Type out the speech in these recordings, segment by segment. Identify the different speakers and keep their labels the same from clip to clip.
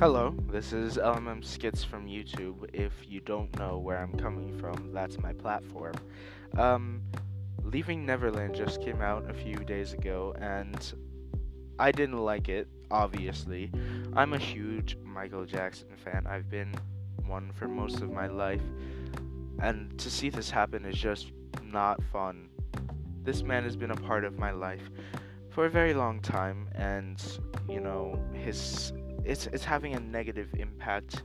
Speaker 1: Hello, this is LMM Skits from YouTube. If you don't know where I'm coming from, that's my platform. Um, Leaving Neverland just came out a few days ago, and I didn't like it, obviously. I'm a huge Michael Jackson fan. I've been one for most of my life, and to see this happen is just not fun. This man has been a part of my life for a very long time, and you know, his it's it's having a negative impact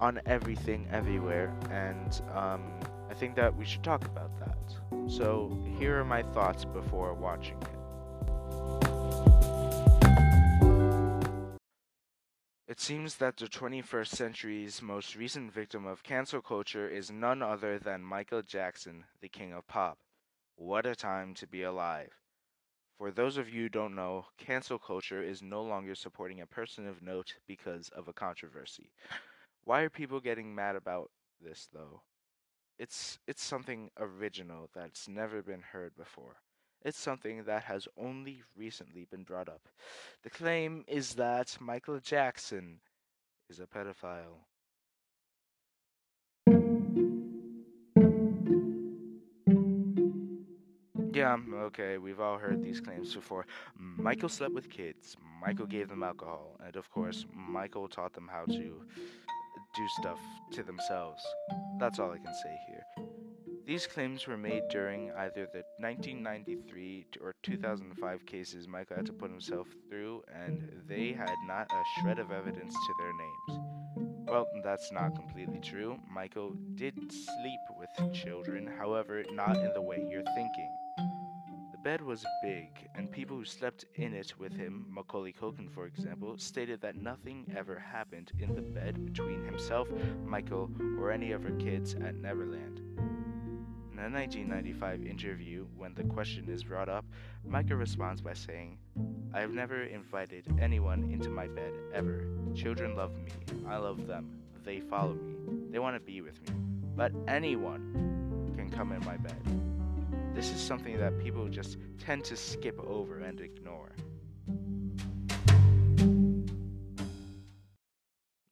Speaker 1: on everything everywhere and um, i think that we should talk about that so here are my thoughts before watching it It seems that the 21st century's most recent victim of cancel culture is none other than Michael Jackson, the king of pop. What a time to be alive. For those of you who don't know, cancel culture is no longer supporting a person of note because of a controversy. Why are people getting mad about this though? It's it's something original that's never been heard before. It's something that has only recently been brought up. The claim is that Michael Jackson is a pedophile. Yeah, mm-hmm. okay, we've all heard these claims before. Michael slept with kids, Michael gave them alcohol, and of course, Michael taught them how to do stuff to themselves. That's all I can say here. These claims were made during either the 1993 or 2005 cases Michael had to put himself through, and they had not a shred of evidence to their names. Well, that's not completely true. Michael did sleep with children, however, not in the way you're thinking. The bed was big, and people who slept in it with him, Macaulay Culkin for example, stated that nothing ever happened in the bed between himself, Michael, or any of her kids at Neverland. In a 1995 interview, when the question is brought up, Michael responds by saying, I have never invited anyone into my bed ever. Children love me. I love them. They follow me. They want to be with me. But anyone can come in my bed. This is something that people just tend to skip over and ignore.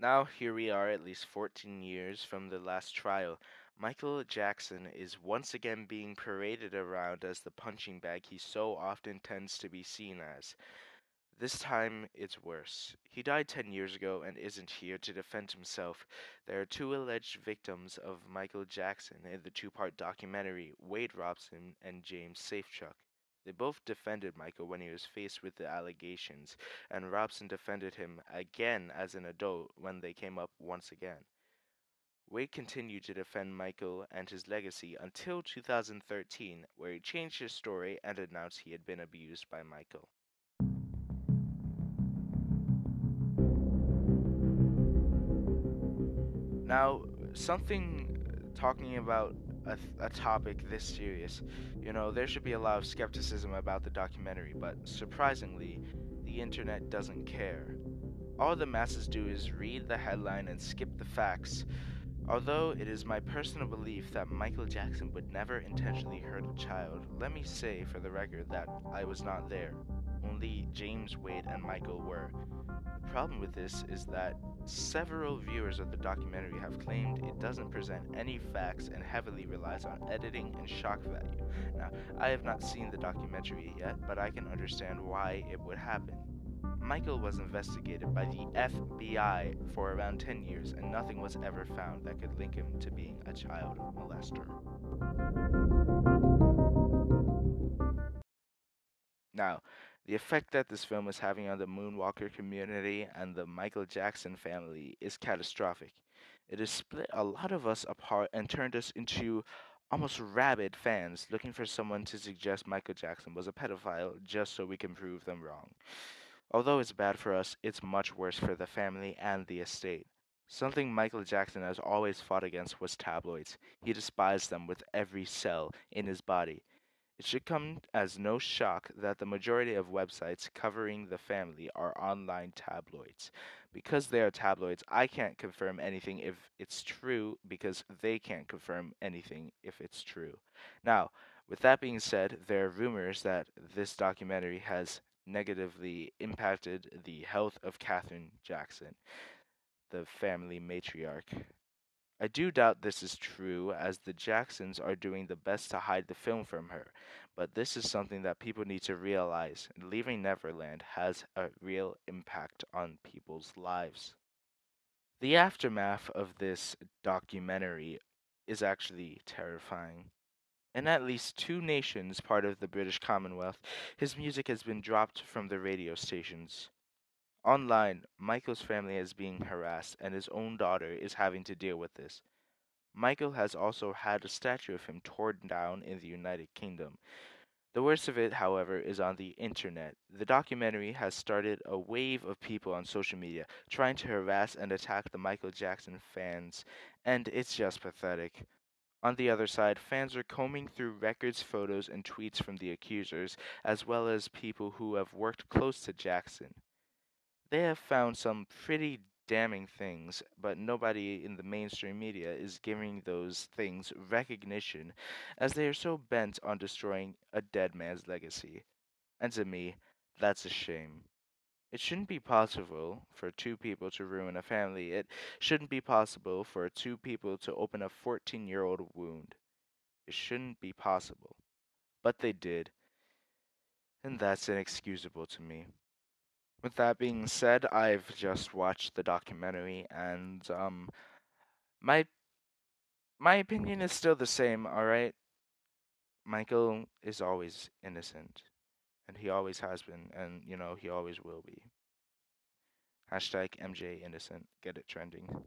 Speaker 1: Now, here we are, at least 14 years from the last trial. Michael Jackson is once again being paraded around as the punching bag he so often tends to be seen as. This time, it's worse. He died 10 years ago and isn't here to defend himself. There are two alleged victims of Michael Jackson in the two part documentary Wade Robson and James Safechuck. They both defended Michael when he was faced with the allegations, and Robson defended him again as an adult when they came up once again. Wade continued to defend Michael and his legacy until 2013, where he changed his story and announced he had been abused by Michael. Now, something talking about a, a, topic this serious, you know, there should be a lot of skepticism about the documentary, but surprisingly, the internet doesn't care. All the masses do is read the headline and skip the facts. Although it is my personal belief that Michael Jackson would never intentionally hurt a child, let me say for the record that I was not there. Only James Wade and Michael were. The problem with this is that several viewers of the documentary have claimed it doesn't present any facts and heavily relies on editing and shock value. Now, I have not seen the documentary yet, but I can understand why it would happen. Michael was investigated by the FBI for around 10 years, and nothing was ever found that could link him to being a child molester. Now, the effect that this film is having on the Moonwalker community and the Michael Jackson family is catastrophic. It has split a lot of us apart and turned us into almost rabid fans looking for someone to suggest Michael Jackson was a pedophile just so we can prove them wrong. Although it's bad for us, it's much worse for the family and the estate. Something Michael Jackson has always fought against was tabloids. He despised them with every cell in his body. It should come as no shock that the majority of websites covering the family are online tabloids. Because they are tabloids, I can't confirm anything if it's true because they can't confirm anything if it's true. Now, with that being said, there are rumors that this documentary has negatively impacted the health of Katherine Jackson. the family matriarch. I do doubt this is true, as the Jacksons are doing the best to hide the film from her, but this is something that people need to realize. Leaving Neverland has a real impact on people's lives. The aftermath of this documentary is actually terrifying. In at least two nations part of the British Commonwealth, his music has been dropped from the radio stations. Online, Michael's family is being harassed, and his own daughter is having to deal with this. Michael has also had a statue of him torn down in the United Kingdom. The worst of it, however, is on the internet. The documentary has started a wave of people on social media trying to harass and attack the Michael Jackson fans, and it's just pathetic. On the other side, fans are combing through records, photos, and tweets from the accusers, as well as people who have worked close to Jackson. They have found some pretty damning things, but nobody in the mainstream media is giving those things recognition as they are so bent on destroying a dead man's legacy. And to me, that's a shame. It shouldn't be possible for two people to ruin a family. It shouldn't be possible for two people to open a 14 year old wound. It shouldn't be possible. But they did. And that's inexcusable to me. With that being said, I've just watched the documentary and um my my opinion is still the same, alright? Michael is always innocent. And he always has been, and you know, he always will be. Hashtag MJ innocent. Get it trending.